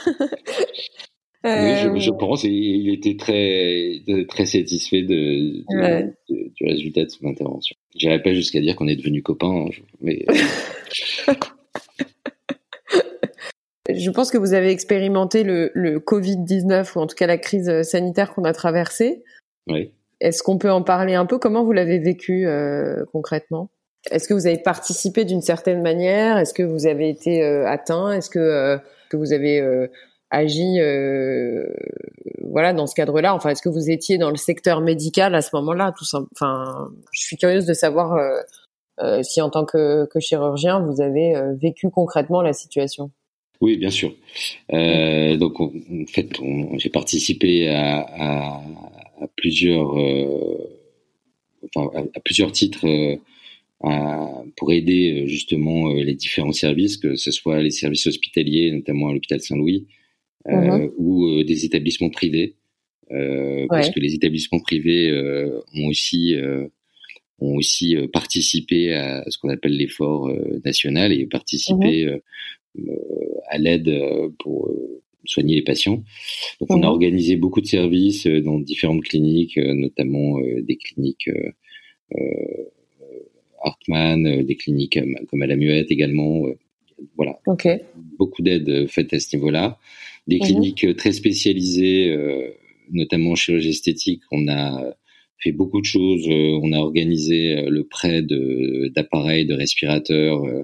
Oui, Euh, je, je pense, et il était très, très satisfait de, de- Ouais. de- du résultat de son intervention. J'irai pas jusqu'à dire qu'on est devenus copains, hein, mais Je pense que vous avez expérimenté le, le Covid-19 ou en tout cas la crise euh, sanitaire qu'on a traversée. ouais. Est-ce qu'on peut en parler un peu? Comment vous l'avez vécu euh, concrètement? Est-ce que vous avez participé d'une certaine manière? Est-ce que vous avez été euh, atteint? Est-ce que, euh, que vous avez euh, agi euh, voilà dans ce cadre-là? Enfin, est-ce que vous étiez dans le secteur médical à ce moment-là Tout. Enfin, je suis curieuse de savoir si en tant que, que chirurgien vous avez euh, vécu concrètement la situation. Oui, bien sûr. Euh, donc, on- en fait, j'ai participé à, à- à plusieurs, euh, enfin, à, à plusieurs titres euh, pour aider justement les différents services, que ce soit les services hospitaliers, notamment à l'hôpital Saint-Louis, Mhm. ou des établissements privés, parce que les établissements privés ont aussi ont aussi participé à ce qu'on appelle l'effort national et participé euh, euh, à l'aide euh, pour euh, soigner les patients. Donc on a Mhm. organisé beaucoup de services euh, dans différentes cliniques, euh, notamment euh, des cliniques euh, euh, Hartmann, euh, des cliniques euh, comme à la Muette également. euh, voilà, beaucoup d'aides faites à ce niveau-là. Des Mhm. cliniques euh, très spécialisées, euh, notamment en chirurgie esthétique, on a fait beaucoup de choses. euh, on a organisé euh, le prêt d'appareils, de, respirateurs euh, euh,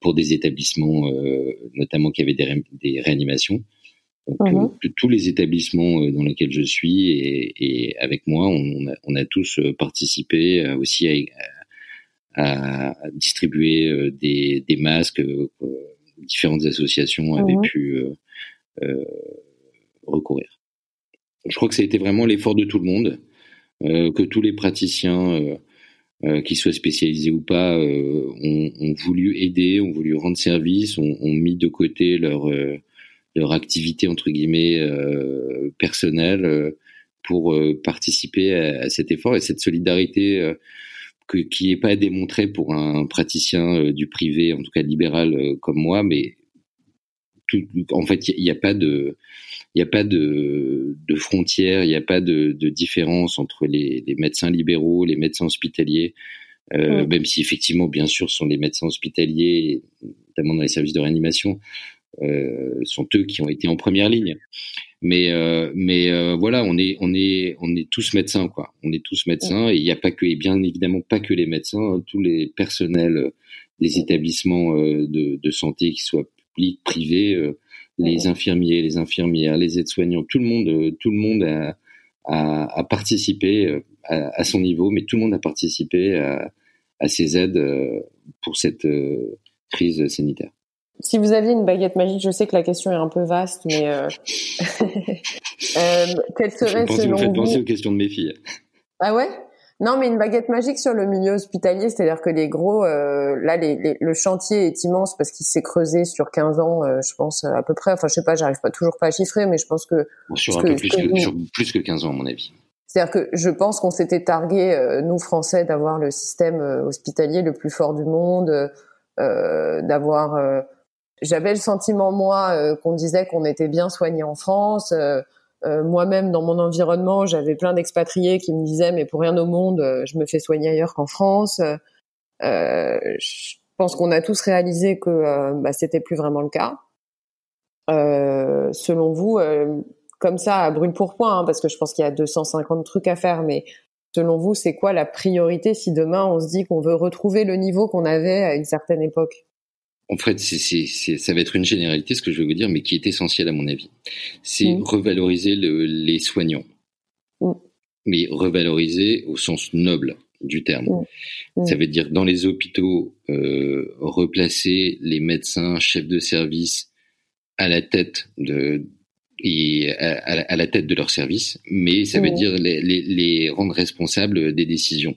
pour des établissements, euh, notamment qui avaient des, ré- des réanimations. Donc, Mhm. euh, tous les établissements euh, dans lesquels je suis et, et avec moi, on, a, on a tous euh, participé euh, aussi à, à distribuer euh, des, des masques. euh, que différentes associations avaient Mhm. pu euh, euh, recourir. Je crois que ça a été vraiment l'effort de tout le monde, euh, que tous les praticiens, euh, qu'ils soient spécialisés ou pas, euh, ont, ont voulu aider, ont voulu rendre service, ont, ont mis de côté leur euh, leur activité entre guillemets euh, personnelle euh, pour euh, participer à, à cet effort. Et cette solidarité que, qui n'est pas démontrée pour un praticien du privé, en tout cas libéral comme moi, mais tout, en fait, il n'y a, pas de, il a pas de, de frontières, il n'y a pas de, de différence entre les, les médecins libéraux, les médecins hospitaliers, euh, même si effectivement, bien sûr, ce sont les médecins hospitaliers, notamment dans les services de réanimation, euh, sont eux qui ont été en première ligne. Mais euh, mais euh, voilà, on est on est on est tous médecins quoi. On est tous médecins et il n'y a pas que et bien évidemment pas que les médecins, hein, tous les personnels des établissements euh, de, de santé qui soient publics, privés, euh, les infirmiers, les infirmières, les aides-soignants, tout le monde euh, tout le monde a a, a participé euh, à, à son niveau, mais tout le monde a participé à, à ces aides pour cette crise sanitaire. Si vous aviez une baguette magique, je sais que la question est un peu vaste, mais euh... euh, quelle Je serait pense que vous selon faites penser aux questions de mes filles. Ah ouais? Non, mais une baguette magique sur le milieu hospitalier, c'est-à-dire que les gros, euh, là, les, les- le chantier est immense parce qu'il s'est creusé sur 15 ans, euh, je pense à peu près. Enfin, je sais pas, j'arrive pas toujours pas à chiffrer, mais je pense que sur un que- peu plus que que, vous- sur plus que 15 ans, à mon avis. C'est-à-dire que je pense qu'on s'était targué, euh, nous Français, d'avoir le système hospitalier le plus fort du monde, euh, d'avoir. euh, J'avais le sentiment moi euh, qu'on disait qu'on était bien soigné en France. Euh, Moi-même, dans mon environnement, j'avais plein d'expatriés qui me disaient mais pour rien au monde, euh, je me fais soigner ailleurs qu'en France. Euh, je pense qu'on a tous réalisé que euh, bah, c'était plus vraiment le cas. Selon vous, comme ça à brûle pour point, hein, parce que je pense qu'il y a 250 trucs à faire, mais selon vous, c'est quoi la priorité si demain on se dit qu'on veut retrouver le niveau qu'on avait à une certaine époque? En fait, c'est, c'est, c'est- ça va être une généralité, ce que je vais vous dire, mais qui est essentiel à mon avis. C'est Mm. revaloriser le- les soignants. Mm. Mais revaloriser au sens noble du terme. Mm. Ça veut dire dans les hôpitaux, euh, replacer les médecins, chefs de service à la tête de, et à, la tête de leur service, mais ça veut dire les, les, les, rendre responsables des décisions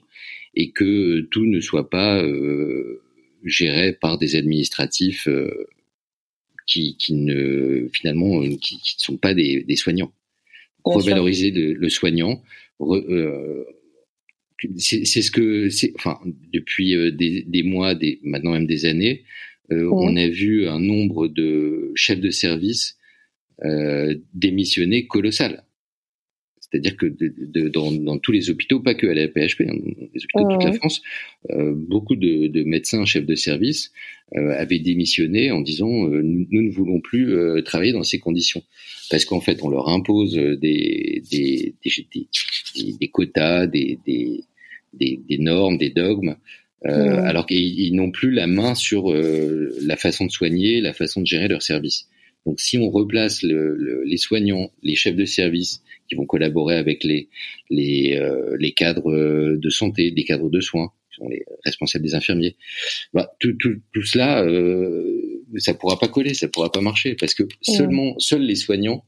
et que tout ne soit pas euh, géré par des administratifs euh, qui, qui, ne finalement qui, qui ne sont pas des, des soignants. Revaloriser le, le, soignant, euh, c'est ce que c'est. Enfin, depuis euh, des, des, mois, des maintenant même des années, euh, on a vu un nombre de chefs de service euh, démissionner colossal. C'est-à-dire que de, de, dans, dans, tous les hôpitaux, pas que à la PHP, hein, dans les hôpitaux de toute la France, euh, beaucoup de, de, médecins chefs de service euh, avaient démissionné en disant euh, nous, nous, ne voulons plus euh, travailler dans ces conditions parce qu'en fait on leur impose des des, des, des quotas, des, des, normes, des dogmes. alors qu'ils n'ont plus la main sur la façon de soigner, la façon de gérer leur service. Donc si on replace le, les soignants, les chefs de service qui vont collaborer avec les les, euh, les cadres de santé, des cadres de soins, qui sont les responsables des infirmiers, bah, tout, tout, tout cela, euh, ça pourra pas coller, ça pourra pas marcher parce que seulement seuls les soignants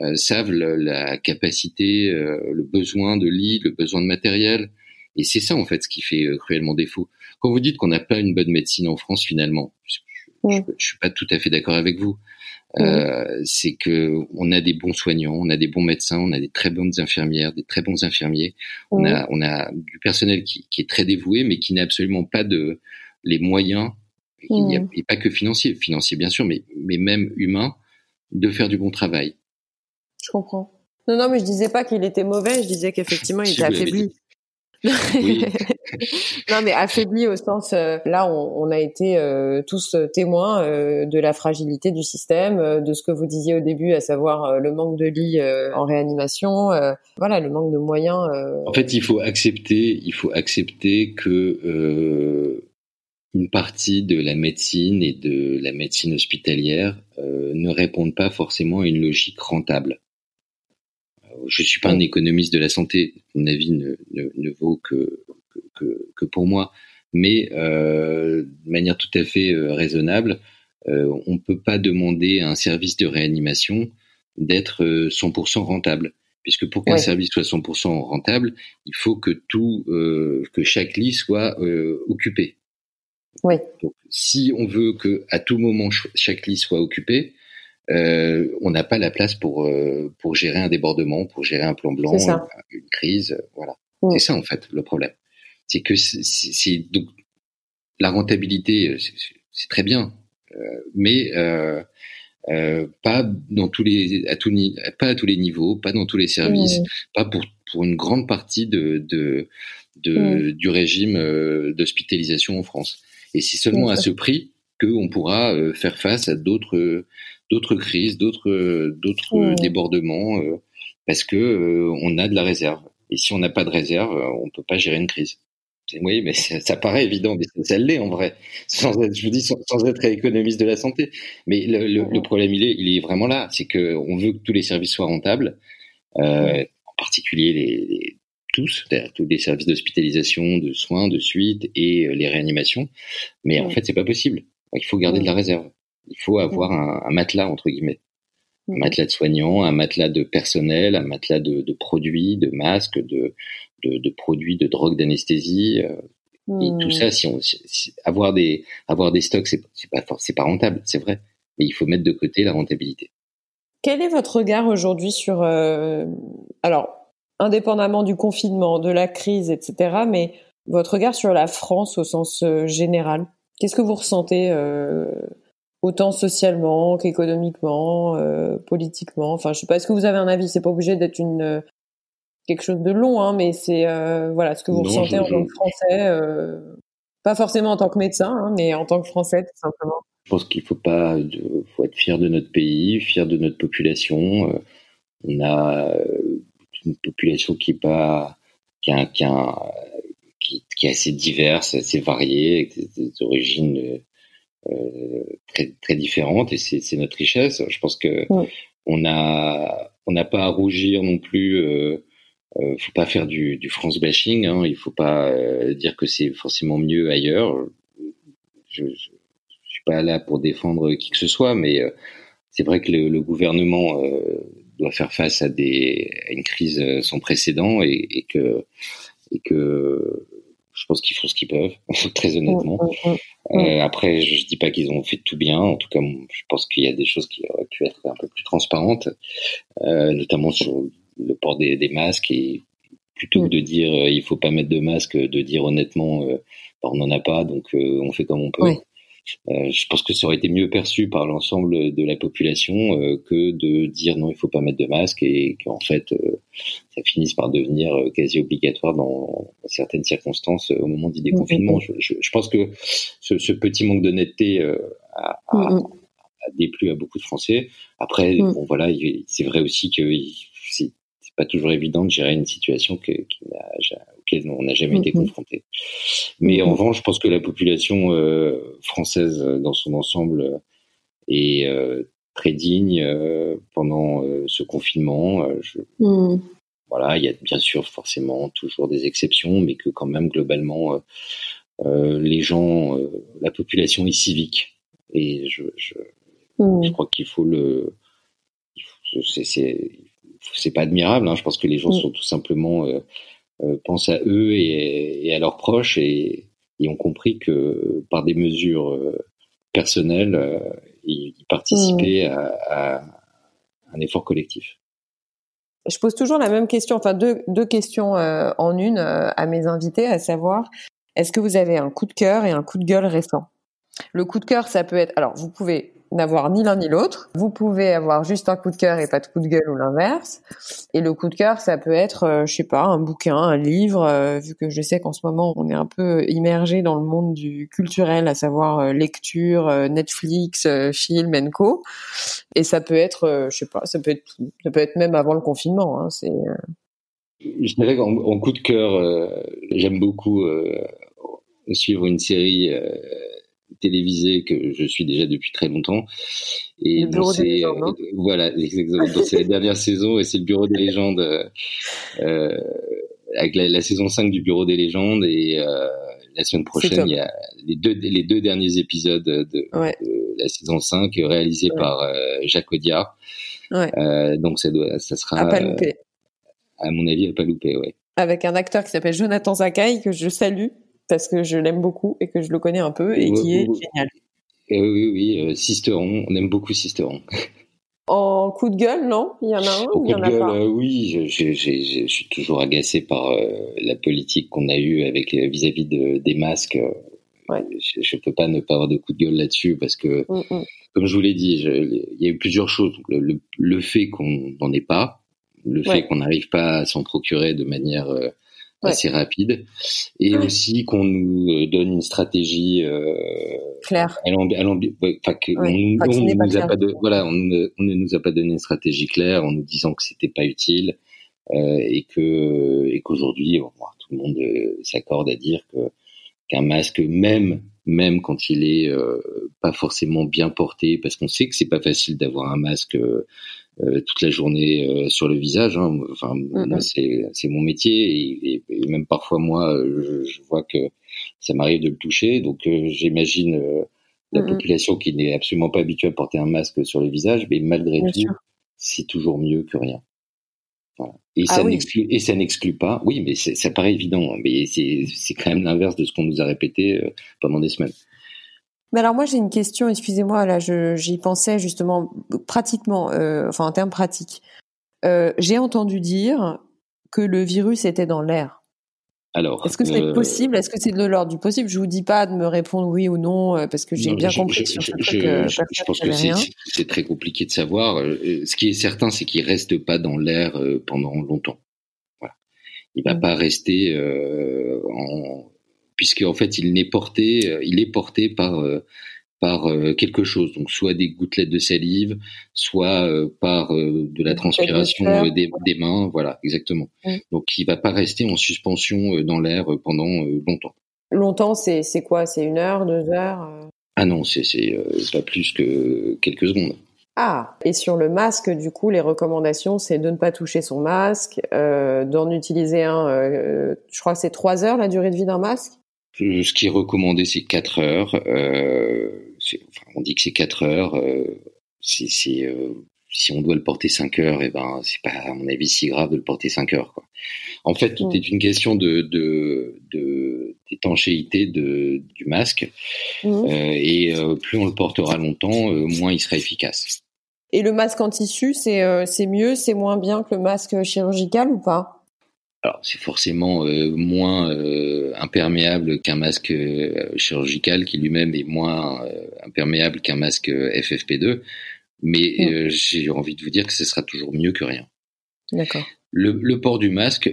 euh, savent la capacité, euh, le besoin de lits, le besoin de matériel. Et c'est ça en fait ce qui fait euh, cruellement défaut. Quand vous dites qu'on n'a pas une bonne médecine en France finalement, je, je, je suis pas tout à fait d'accord avec vous. Euh, c'est que on a des bons soignants, on a des bons médecins, on a des très bonnes infirmières, des très bons infirmiers. On a on a du personnel qui, qui est très dévoué, mais qui n'a absolument pas de les moyens, et pas que financiers, financiers bien sûr, mais mais même humains, de faire du bon travail. Je comprends. Non, non, mais je disais pas qu'il était mauvais, je disais qu'effectivement il était affaibli. Oui. non, mais affaibli au sens, euh, là, on, on, a été euh, tous témoins euh, de la fragilité du système, de ce que vous disiez au début, à savoir le manque de lits en réanimation, voilà, le manque de moyens. En fait, il faut accepter, il faut accepter que une partie de la médecine et de la médecine hospitalière ne répondent pas forcément à une logique rentable. Je suis pas un économiste de la santé, mon avis ne, ne, ne vaut que, que, que, pour moi, mais euh, de manière tout à fait euh, raisonnable, euh, on ne peut pas demander à un service de réanimation d'être 100% euh, rentable, puisque pour qu'un service soit 100% rentable, il faut que tout, euh, que chaque lit soit occupé. Oui. Donc, si on veut que à tout moment chaque lit soit occupé, euh, on n'a pas la place pour pour gérer un débordement, pour gérer un plan blanc, une, crise, voilà. C'est ça en fait le problème. C'est que c'est donc la rentabilité, c'est très bien, euh, mais euh, euh, pas dans tous les à tout, pas à tous les niveaux, pas dans tous les services, pas pour pour une grande partie de de, de du régime d'hospitalisation en France. Et c'est seulement à ce prix qu'on pourra faire face à d'autres d'autres crises, d'autres d'autres débordements, euh, parce que euh, on a de la réserve. Et si on n'a pas de réserve, euh, on peut pas gérer une crise. Oui, mais ça, paraît évident, mais ça, l'est en vrai. Sans être, je vous dis, sans, être économiste de la santé. Mais le, le, problème, il est, il est vraiment là. C'est que on veut que tous les services soient rentables, euh, en particulier les, les tous, tous les services d'hospitalisation, de soins, de suite et les réanimations. Mais en fait, c'est pas possible. Il faut garder de la réserve. Il faut avoir un, un matelas, entre guillemets. Un matelas de soignants, un matelas de personnel, un matelas de, de produits, de masques, de, de, de produits de drogue d'anesthésie. Euh, et tout ça, si on, si, avoir des, avoir des stocks, c'est, pas, c'est pas rentable, c'est vrai. Mais il faut mettre de côté la rentabilité. Quel est votre regard aujourd'hui sur, euh, alors, indépendamment du confinement, de la crise, etc., mais votre regard sur la France au sens euh, général? Qu'est-ce que vous ressentez euh, autant socialement qu'économiquement, euh, politiquement? Enfin, je sais pas. Est-ce que vous avez un avis? C'est pas obligé d'être une quelque chose de long, hein, mais c'est euh, voilà ce que vous ressentez en tant que Français, euh, pas forcément en tant que médecin, hein, mais en tant que Français tout simplement. Je pense qu'il faut pas, de, faut être fier de notre pays, fier de notre population. Euh, on a une population qui est pas, qui a, qui, a, qui, qui est assez diverse, assez variée, avec des, des origines euh, très très différentes et c'est notre richesse. Je pense que on a on n'a pas à rougir non plus. Euh, euh, faut pas faire du, du France bashing. Hein, il faut pas euh, dire que c'est forcément mieux ailleurs. Je, je, je, suis pas là pour défendre qui que ce soit, mais c'est vrai que le, le gouvernement doit faire face à, des, à une crise sans précédent et, et que et que je pense qu'ils font ce qu'ils peuvent, très honnêtement. Mm, mm, mm, euh, après, je, dis pas qu'ils ont fait tout bien. En tout cas, je pense qu'il y a des choses qui auraient pu être un peu plus transparentes, euh, notamment sur le port des, des, masques. Et plutôt que de dire euh, il faut pas mettre de masque, de dire honnêtement euh, bah, on n'en a pas, donc euh, on fait comme on peut. Euh, je pense que ça aurait été mieux perçu par l'ensemble de la population euh, que de dire non, il faut pas mettre de masque et qu'en fait, euh, ça finisse par devenir quasi obligatoire dans certaines circonstances au moment du déconfinement. Mm-hmm. Je, je, pense que ce, ce petit manque d'honnêteté a, a, a, déplu à beaucoup de Français. Après, mm. bon voilà, c'est vrai aussi que c'est pas toujours évident de gérer une situation que, qui n'a on n'a jamais été mhm. confronté. Mais en revanche, je pense que la population euh, française euh, dans son ensemble euh, est très digne pendant ce confinement. Mhm. Voilà, il y a bien sûr forcément toujours des exceptions, mais que quand même globalement, les gens, la population est civique. Et je, je, je crois qu'il faut le, c'est pas admirable. Hein. Je pense que les gens sont tout simplement euh, pensent à eux et, à leurs proches et, ont compris que par des mesures euh, personnelles, euh, ils, participaient mmh. à, un effort collectif. Je pose toujours la même question, enfin deux, deux questions en une à mes invités, à savoir, est-ce que vous avez un coup de cœur et un coup de gueule récent? Le coup de cœur, ça peut être, alors vous pouvez n'avoir ni l'un ni l'autre. Vous pouvez avoir juste un coup de cœur et pas de coup de gueule ou l'inverse. Et le coup de cœur, ça peut être, euh, je sais pas, un bouquin, un livre, euh, vu que je sais qu'en ce moment on est un peu immergé dans le monde du culturel, à savoir euh, lecture, Netflix, film, and co. Et ça peut être, je sais pas, ça peut être. Ça peut être même avant le confinement. Hein, c'est. Je dirais qu'en coup de cœur, j'aime beaucoup suivre une série télévisé que je suis déjà depuis très longtemps. Et c'est voilà, c'est la dernière saison et c'est le Bureau des légendes euh, avec la, saison 5 du Bureau des légendes et euh, la semaine prochaine il y a les deux les deux derniers épisodes de, la saison 5 réalisés par euh, Jacques Audiard. Euh, donc ça doit ça sera à pas louper. à mon avis à pas louper, ouais. Avec un acteur qui s'appelle Jonathan Zakai que je salue parce que je l'aime beaucoup et que je le connais un peu et qui est génial. oui, oui, oui, euh, Sisteron, on aime beaucoup Sisteron. En coup de gueule, non? Il y en a un ou il y en a pas? euh, Oui, je, je, suis toujours agacé par euh, la politique qu'on a eue avec vis-à-vis de, des masques. Je ne peux pas ne pas avoir de coup de gueule là-dessus parce que, mm, mm. comme je vous l'ai dit, il y a eu plusieurs choses. Le, le, fait qu'on n'en ait pas, le fait qu'on n'arrive pas à s'en procurer de manière assez rapide. Et aussi qu'on nous euh, donne une stratégie euh, claire. on, nous a pas de, voilà, on ne, nous a pas donné une stratégie claire en nous disant que c'était pas utile euh, et que et qu'aujourd'hui tout le monde euh, s'accorde à dire que qu'un masque même même quand il est euh, pas forcément bien porté parce qu'on sait que c'est pas facile d'avoir un masque euh, toute la journée euh, sur le visage. Hein. Enfin, moi, c'est c'est mon métier et, et, même parfois moi, je, je, vois que ça m'arrive de le toucher. Donc, euh, j'imagine la population qui n'est absolument pas habituée à porter un masque sur le visage, mais malgré tout, c'est toujours mieux que rien. Voilà. Et, ah ça n'exclut, et ça n'exclut pas, oui, mais ça paraît évident, hein, mais c'est quand même l'inverse de ce qu'on nous a répété pendant des semaines. Mais alors moi j'ai une question, excusez-moi, là j'y pensais justement pratiquement, euh, enfin en termes pratiques. Euh, j'ai entendu dire que le virus était dans l'air. Alors, est-ce que c'est euh, possible? Est-ce que c'est de l'ordre du possible? Je vous dis pas de me répondre oui ou non parce que j'ai bien compris. Je, je, que je pense que c'est très compliqué de savoir. Ce qui est certain, c'est qu'il reste pas dans l'air pendant longtemps. Voilà. Il va mmh. pas rester puisque en fait il n'est porté, euh, il est porté par euh, par euh, quelque chose, donc soit des gouttelettes de salive, soit par de la transpiration des, des, mains, voilà, exactement. Donc il va pas rester en suspension dans l'air pendant longtemps. Longtemps, c'est c'est quoi? C'est une heure, deux heures Ah non, c'est c'est pas plus que quelques secondes. Ah, et sur le masque, du coup, les recommandations, c'est de ne pas toucher son masque, euh, d'en utiliser un, je crois que c'est trois heures la durée de vie d'un masque? Ce qui est recommandé, c'est 4 heures. Euh, enfin, on dit que c'est 4 heures. Euh, c'est si on doit le porter 5 heures, et eh ben c'est pas à mon avis si grave de le porter 5 heures. Quoi. En fait, tout est une question de, de, d'étanchéité de, du masque, mm. euh, et euh, plus on le portera longtemps, euh, moins il sera efficace. Et le masque en tissu, c'est euh, c'est mieux, c'est moins bien que le masque chirurgical ou pas? Alors c'est forcément moins imperméable qu'un masque chirurgical qui lui-même est moins imperméable qu'un masque FFP2, mais mm. euh, j'ai envie de vous dire que ce sera toujours mieux que rien. D'accord. Le, le, port du masque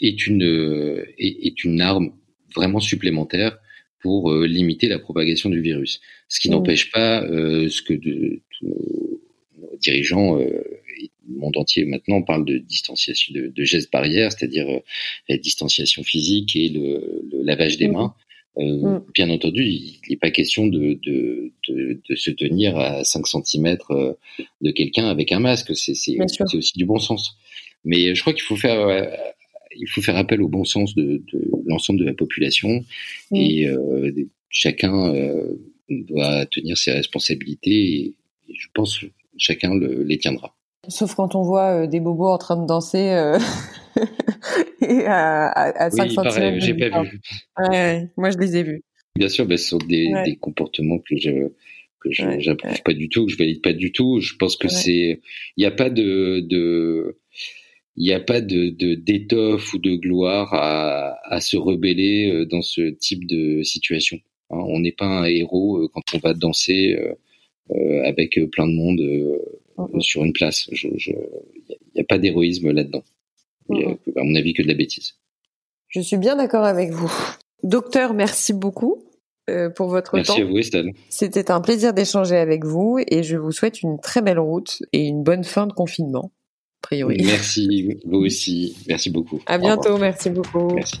est une euh, est, est, une arme vraiment supplémentaire pour euh, limiter la propagation du virus. Ce qui mm. n'empêche pas ce que de, nos, nos, dirigeants le monde entier maintenant parlent de distanciation, de, de gestes barrières, c'est-à-dire la distanciation physique et le, le lavage des mains. Euh, mm. Bien entendu, il n'est pas question de, de, de, de, se tenir à 5 cm euh, de quelqu'un avec un masque. C'est aussi du bon sens. Mais je crois qu'il faut faire, euh, il faut faire appel au bon sens de, l'ensemble de la population mm. et euh, chacun doit tenir ses responsabilités et, je pense que chacun le, les tiendra. Sauf quand on voit des bobos en train de danser et à, à, 5 cm. j'ai pas vu. Ouais, moi, je les ai vus. Bien sûr, ben, ce sont des, des comportements que je que je n'approuve pas du tout, que je valide pas du tout. Je pense que c'est, il n'y a pas de, de il n'y a pas de d'étoffe ou de gloire à, à, se rebeller euh, dans ce type de situation. Hein. on n'est pas un héros euh, quand on va danser euh, avec plein de monde mm-hmm. sur une place. Il n'y a, a, pas d'héroïsme là-dedans. Euh, à mon avis, que de la bêtise. Je suis bien d'accord avec vous. Docteur, merci beaucoup euh, pour votre temps. Merci à vous, Estelle. C'était un plaisir d'échanger avec vous et je vous souhaite une très belle route et une bonne fin de confinement, a priori. Merci, vous aussi. Merci beaucoup. À bientôt, merci beaucoup. Merci.